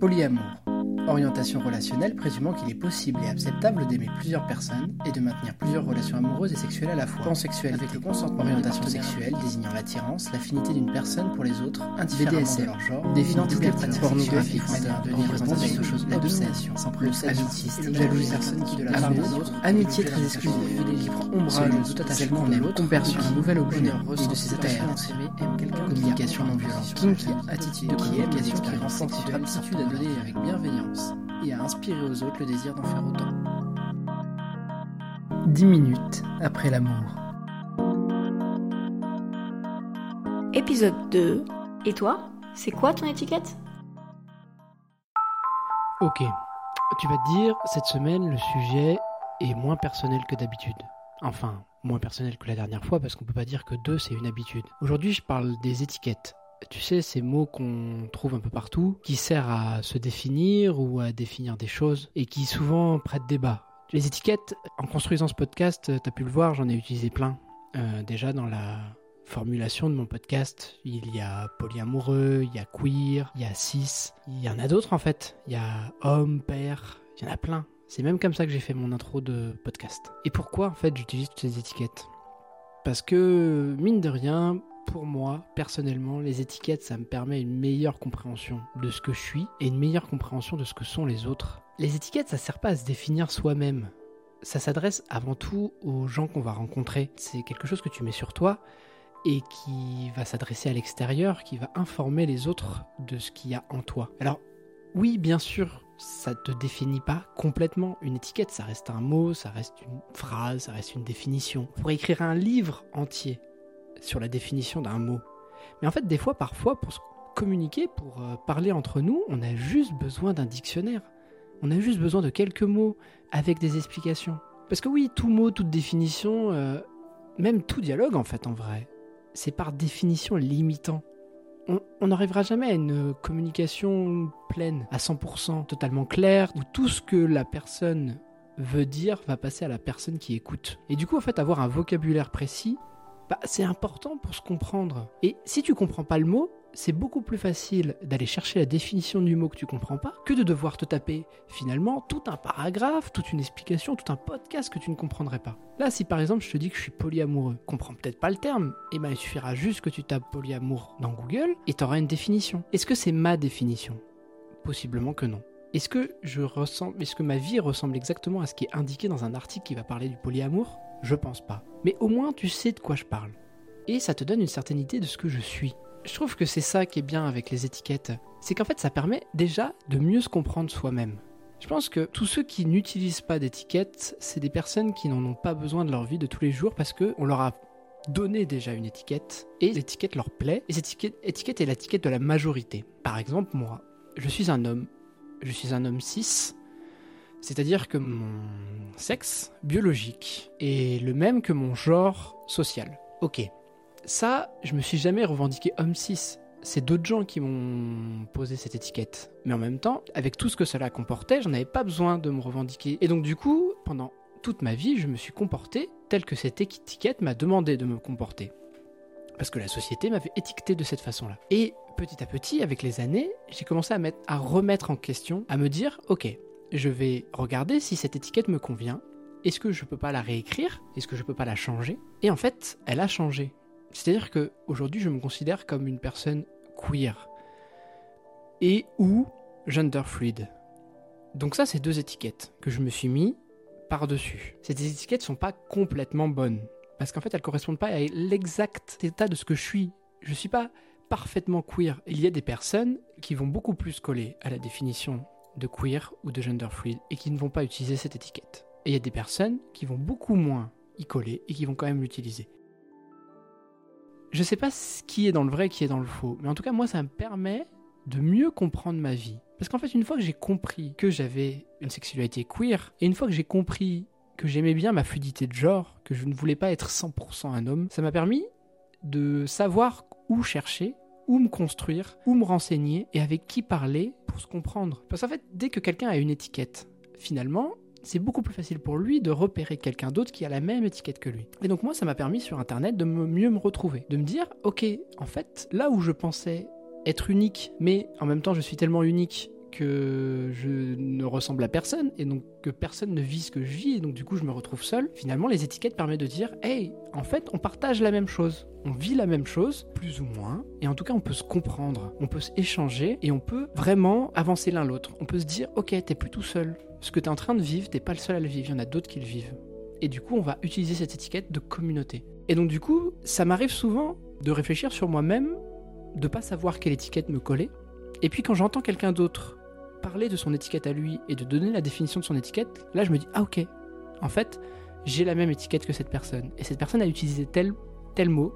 Polyamour. Orientation relationnelle présumant qu'il est possible et acceptable d'aimer plusieurs personnes et de maintenir plusieurs relations amoureuses et sexuelles à la fois. Avec le consentement. Orientation sexuelle. désignant l'attirance, l'affinité d'une personne pour les autres, indifféremment de leur genre, définant toutes les pratiques pornographiques, manière de dans ces choses, la domination, sans plus amitié, jalousie, personne qui de la part des autres, amitié très exclusive, qui prend ombrage de tout attachement de l'autre, conversion, un nouvel objet et de ses attachements. communication non violente, kinky, attitude de communication qui renforce de l'aptitude à donner avec bienveillance et à inspirer aux autres le désir d'en faire autant. 10 minutes après l'amour. Épisode 2. Et toi C'est quoi ton étiquette? Ok, tu vas te dire, cette semaine, le sujet est moins personnel que d'habitude. Enfin, moins personnel que la dernière fois parce qu'on peut pas dire que deux c'est une habitude. Aujourd'hui, je parle des étiquettes. Tu sais, ces mots qu'on trouve un peu partout, qui servent à se définir ou à définir des choses, et qui souvent prêtent débat. Les étiquettes, en construisant ce podcast, tu as pu le voir, j'en ai utilisé plein. Euh, déjà dans la formulation de mon podcast, il y a polyamoureux, il y a queer, il y a cis, il y en a d'autres en fait. Il y a homme, père, il y en a plein. C'est même comme ça que j'ai fait mon intro de podcast. Et pourquoi en fait j'utilise toutes ces étiquettes? Parce que, mine de rien, pour moi, personnellement, les étiquettes, ça me permet une meilleure compréhension de ce que je suis et une meilleure compréhension de ce que sont les autres. Les étiquettes, ça sert pas à se définir soi-même. Ça s'adresse avant tout aux gens qu'on va rencontrer. C'est quelque chose que tu mets sur toi et qui va s'adresser à l'extérieur, qui va informer les autres de ce qu'il y a en toi. Alors, oui, bien sûr, ça te définit pas complètement. Une étiquette, ça reste un mot, ça reste une phrase, ça reste une définition. Pour écrire un livre entier sur la définition d'un mot. Mais en fait, des fois, parfois, pour communiquer, pour euh, parler entre nous, on a juste besoin d'un dictionnaire. On a juste besoin de quelques mots avec des explications. Parce que oui, tout mot, toute définition, euh, même tout dialogue en fait en vrai, c'est par définition limitant. On n'arrivera jamais à une communication pleine, à 100%, totalement claire, où tout ce que la personne veut dire va passer à la personne qui écoute. Et du coup, en fait, avoir un vocabulaire précis, bah, c'est important pour se comprendre. Et si tu comprends pas le mot, c'est beaucoup plus facile d'aller chercher la définition du mot que tu comprends pas que de devoir te taper finalement tout un paragraphe, toute une explication, tout un podcast que tu ne comprendrais pas. Là, si par exemple je te dis que je suis polyamoureux, comprends peut-être pas le terme, et ben il suffira juste que tu tapes polyamour dans Google et tu auras une définition. Est-ce que c'est ma définition? Possiblement que non. Est-ce que je ressemble, est-ce que ma vie ressemble exactement à ce qui est indiqué dans un article qui va parler du polyamour? Je pense pas. Mais au moins tu sais de quoi je parle. Et ça te donne une certaine idée de ce que je suis. Je trouve que c'est ça qui est bien avec les étiquettes. C'est qu'en fait ça permet déjà de mieux se comprendre soi-même. Je pense que tous ceux qui n'utilisent pas d'étiquettes, c'est des personnes qui n'en ont pas besoin de leur vie de tous les jours parce qu'on leur a donné déjà une étiquette et l'étiquette leur plaît. Et cette étiquette, étiquette est l'étiquette de la majorité. Par exemple, moi, je suis un homme. Je suis un homme cis. C'est-à-dire que mon sexe biologique est le même que mon genre social. Ok. Ça, je me suis jamais revendiqué homme cis. C'est d'autres gens qui m'ont posé cette étiquette. Mais en même temps, avec tout ce que cela comportait, j'en avais pas besoin de me revendiquer. Et donc du coup, pendant toute ma vie, je me suis comporté tel que cette étiquette m'a demandé de me comporter. Parce que la société m'avait étiqueté de cette façon-là. Et petit à petit, avec les années, j'ai commencé à, mettre, à remettre en question, à me dire, ok, je vais regarder si cette étiquette me convient. Est-ce que je peux pas la réécrire? Est-ce que je peux pas la changer? Et en fait, elle a changé. C'est-à-dire que aujourd'hui, je me considère comme une personne queer et ou gender fluid. Donc ça, c'est deux étiquettes que je me suis mis par-dessus. Ces étiquettes sont pas complètement bonnes parce qu'en fait, elles correspondent pas à l'exact état de ce que je suis. Je suis pas parfaitement queer. Il y a des personnes qui vont beaucoup plus coller à la définition de queer ou de gender fluid et qui ne vont pas utiliser cette étiquette. Et il y a des personnes qui vont beaucoup moins y coller et qui vont quand même l'utiliser. Je sais pas ce qui est dans le vrai, qui est dans le faux, mais en tout cas moi ça me permet de mieux comprendre ma vie. Parce qu'en fait une fois que j'ai compris que j'avais une sexualité queer, et une fois que j'ai compris que j'aimais bien ma fluidité de genre, que je ne voulais pas être 100% un homme, ça m'a permis de savoir où chercher où me construire, où me renseigner et avec qui parler pour se comprendre. Parce qu'en fait, dès que quelqu'un a une étiquette, finalement, c'est beaucoup plus facile pour lui de repérer quelqu'un d'autre qui a la même étiquette que lui. Et donc moi, ça m'a permis sur Internet de mieux me retrouver, de me dire, ok, en fait, là où je pensais être unique, mais en même temps je suis tellement unique que je ne ressemble à personne et donc que personne ne vit ce que je vis et donc du coup je me retrouve seul. Finalement, les étiquettes permettent de dire hey, en fait, on partage la même chose. On vit la même chose, plus ou moins, et en tout cas, on peut se comprendre, on peut s'échanger et on peut vraiment avancer l'un l'autre. On peut se dire ok, t'es plus tout seul. Ce que t'es en train de vivre, t'es pas le seul à le vivre, il y en a d'autres qui le vivent. Et du coup, on va utiliser cette étiquette de communauté. Et donc du coup, ça m'arrive souvent de réfléchir sur moi-même, de pas savoir quelle étiquette me coller. Et puis quand j'entends quelqu'un d'autre parler de son étiquette à lui et de donner la définition de son étiquette, là je me dis ah ok, en fait j'ai la même étiquette que cette personne et cette personne a utilisé tel tel mot,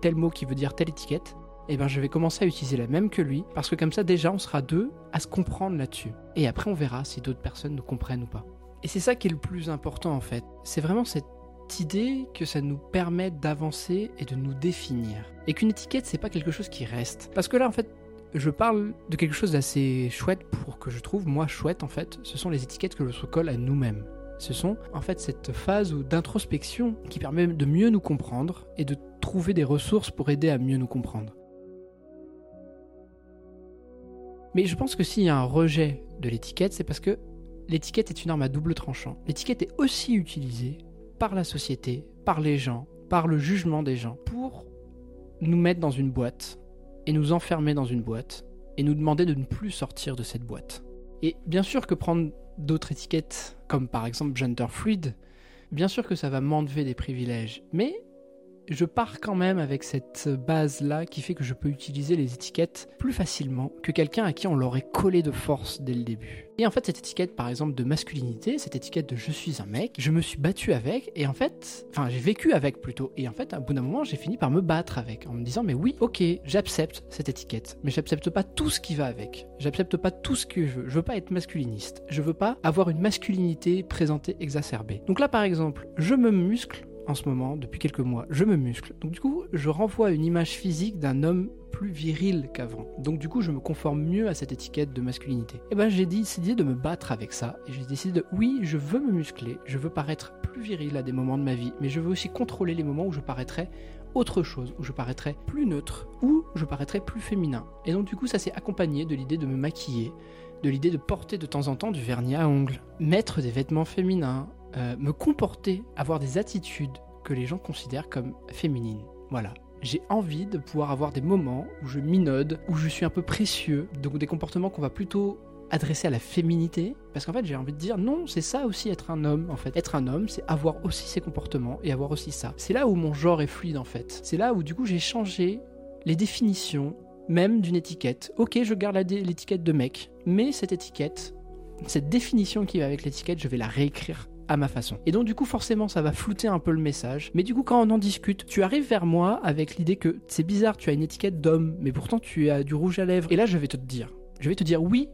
tel mot qui veut dire telle étiquette, et eh ben je vais commencer à utiliser la même que lui parce que comme ça déjà on sera deux à se comprendre là-dessus et après on verra si d'autres personnes nous comprennent ou pas. Et c'est ça qui est le plus important en fait, c'est vraiment cette idée que ça nous permet d'avancer et de nous définir. Et qu'une étiquette, c'est pas quelque chose qui reste. Parce que là, en fait, je parle de quelque chose d'assez chouette pour que je trouve, moi, chouette en fait. Ce sont les étiquettes que l'on se colle à nous-mêmes. Ce sont en fait cette phase d'introspection qui permet de mieux nous comprendre et de trouver des ressources pour aider à mieux nous comprendre. Mais je pense que s'il y a un rejet de l'étiquette, c'est parce que l'étiquette est une arme à double tranchant. L'étiquette est aussi utilisée par la société, par les gens, par le jugement des gens, pour nous mettre dans une boîte et nous enfermer dans une boîte et nous demander de ne plus sortir de cette boîte. Et bien sûr que prendre d'autres étiquettes, comme par exemple gender fluid, bien sûr que ça va m'enlever des privilèges, mais je pars quand même avec cette base-là qui fait que je peux utiliser les étiquettes plus facilement que quelqu'un à qui on l'aurait collé de force dès le début. Et en fait, cette étiquette, par exemple, de masculinité, cette étiquette de je suis un mec, je me suis battu avec, et en fait, enfin, j'ai vécu avec plutôt. Et en fait, à bout d'un moment, j'ai fini par me battre avec, en me disant, mais oui, ok, j'accepte cette étiquette, mais j'accepte pas tout ce qui va avec. J'accepte pas tout ce que je veux. Je veux pas être masculiniste. Je veux pas avoir une masculinité présentée exacerbée. Donc là, par exemple, je me muscle en ce moment, depuis quelques mois, je me muscle. Donc du coup, je renvoie une image physique d'un homme plus viril qu'avant. Donc du coup, je me conforme mieux à cette étiquette de masculinité. Et eh ben j'ai décidé de me battre avec ça et j'ai décidé de oui, je veux me muscler, je veux paraître plus viril à des moments de ma vie, mais je veux aussi contrôler les moments où je paraîtrai autre chose, où je paraîtrai plus neutre, où je paraîtrai plus féminin. Et donc du coup, ça s'est accompagné de l'idée de me maquiller, de l'idée de porter de temps en temps du vernis à ongles, mettre des vêtements féminins, euh, me comporter, avoir des attitudes que les gens considèrent comme féminines. Voilà. J'ai envie de pouvoir avoir des moments où je minode, où je suis un peu précieux, donc des comportements qu'on va plutôt adresser à la féminité, parce qu'en fait j'ai envie de dire non, c'est ça aussi être un homme en fait. Être un homme, c'est avoir aussi ses comportements et avoir aussi ça. C'est là où mon genre est fluide en fait. C'est là où du coup j'ai changé les définitions même d'une étiquette. Ok, je garde l'étiquette de mec, mais cette étiquette, cette définition qui va avec l'étiquette, je vais la réécrire à ma façon. Et donc du coup forcément ça va flouter un peu le message. Mais du coup quand on en discute, tu arrives vers moi avec l'idée que c'est bizarre, tu as une étiquette d'homme, mais pourtant tu as du rouge à lèvres. Et là je vais te dire, je vais te dire oui,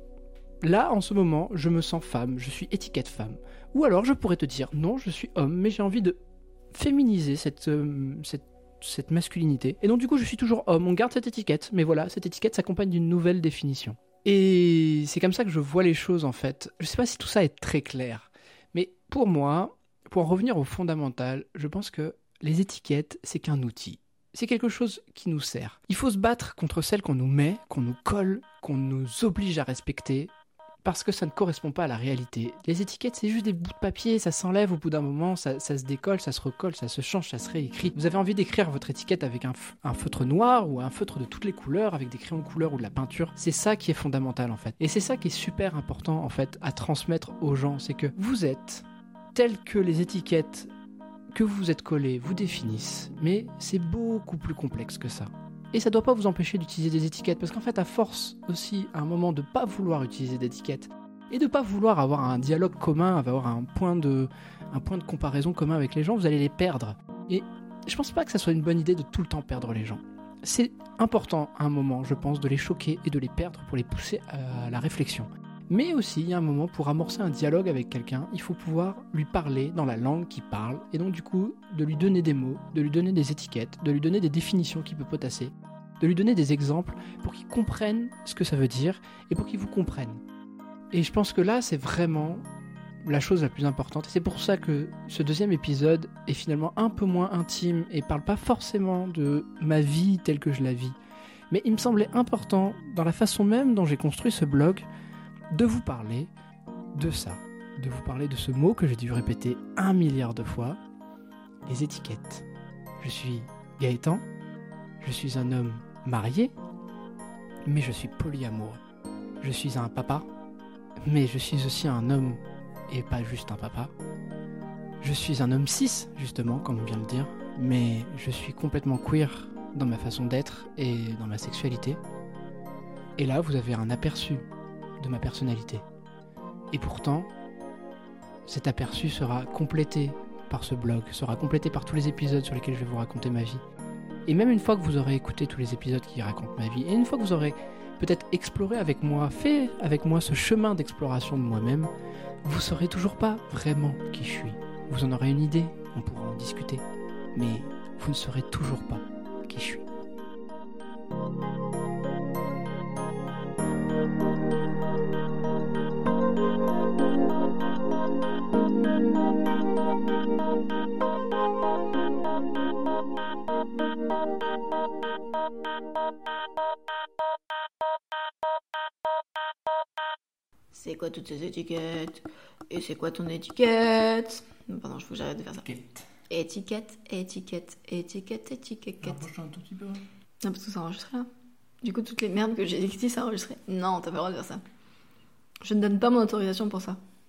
là en ce moment je me sens femme, je suis étiquette femme. Ou alors je pourrais te dire non, je suis homme, mais j'ai envie de féminiser cette, euh, masculinité. Et donc du coup, je suis toujours homme, on garde cette étiquette, mais voilà, cette étiquette s'accompagne d'une nouvelle définition. Et c'est comme ça que je vois les choses en fait. Je sais pas si tout ça est très clair, pour moi, pour en revenir au fondamental, je pense que les étiquettes, c'est qu'un outil. C'est quelque chose qui nous sert. Il faut se battre contre celles qu'on nous met, qu'on nous colle, qu'on nous oblige à respecter, parce que ça ne correspond pas à la réalité. Les étiquettes, c'est juste des bouts de papier, ça s'enlève au bout d'un moment, ça, se décolle, ça se recolle, ça se change, ça se réécrit. Vous avez envie d'écrire votre étiquette avec un, un, feutre noir ou un feutre de toutes les couleurs, avec des crayons de couleur ou de la peinture. C'est ça qui est fondamental en fait. Et c'est ça qui est super important en fait à transmettre aux gens, c'est que vous êtes tel que les étiquettes que vous êtes collées vous définissent, mais c'est beaucoup plus complexe que ça. Et ça ne doit pas vous empêcher d'utiliser des étiquettes, parce qu'en fait, à force aussi, à un moment, de ne pas vouloir utiliser d'étiquettes, et de ne pas vouloir avoir un dialogue commun, avoir un point, de, comparaison commun avec les gens, vous allez les perdre. Et je pense pas que ça soit une bonne idée de tout le temps perdre les gens. C'est important à un moment, je pense, de les choquer et de les perdre pour les pousser à la réflexion. Mais aussi, il y a un moment pour amorcer un dialogue avec quelqu'un, il faut pouvoir lui parler dans la langue qu'il parle, et donc du coup, de lui donner des mots, de lui donner des étiquettes, de lui donner des définitions qu'il peut potasser, de lui donner des exemples pour qu'il comprenne ce que ça veut dire et pour qu'il vous comprenne. Et je pense que là, c'est vraiment la chose la plus importante. Et c'est pour ça que ce deuxième épisode est finalement un peu moins intime et parle pas forcément de ma vie telle que je la vis. Mais il me semblait important, dans la façon même dont j'ai construit ce blog, de vous parler de ça. De vous parler de ce mot que j'ai dû répéter un milliard de fois, les étiquettes. Je suis Gaëtan, je suis un homme marié, mais je suis polyamoureux. Je suis un papa, mais je suis aussi un homme et pas juste un papa. Je suis un homme cis, justement, comme on vient de le dire, mais je suis complètement queer dans ma façon d'être et dans ma sexualité. Et là, vous avez un aperçu de ma personnalité. Et pourtant, cet aperçu sera complété par ce blog, sera complété par tous les épisodes sur lesquels je vais vous raconter ma vie. Et même une fois que vous aurez écouté tous les épisodes qui racontent ma vie, et une fois que vous aurez peut-être exploré avec moi, fait avec moi ce chemin d'exploration de moi-même, vous saurez toujours pas vraiment qui je suis. Vous en aurez une idée, on pourra en discuter, mais vous ne saurez toujours pas qui je suis. C'est quoi toutes ces étiquettes? Et c'est quoi ton étiquette? Pardon, je faut que j'arrête de faire ça. Étiquette, étiquette, étiquette, étiquette. un tout petit peu. Non, parce que ça enregistré là. Du coup, toutes les merdes que j'ai écrites, ça enregistré. Non, t'as pas le droit de faire ça. Je ne donne pas mon autorisation pour ça.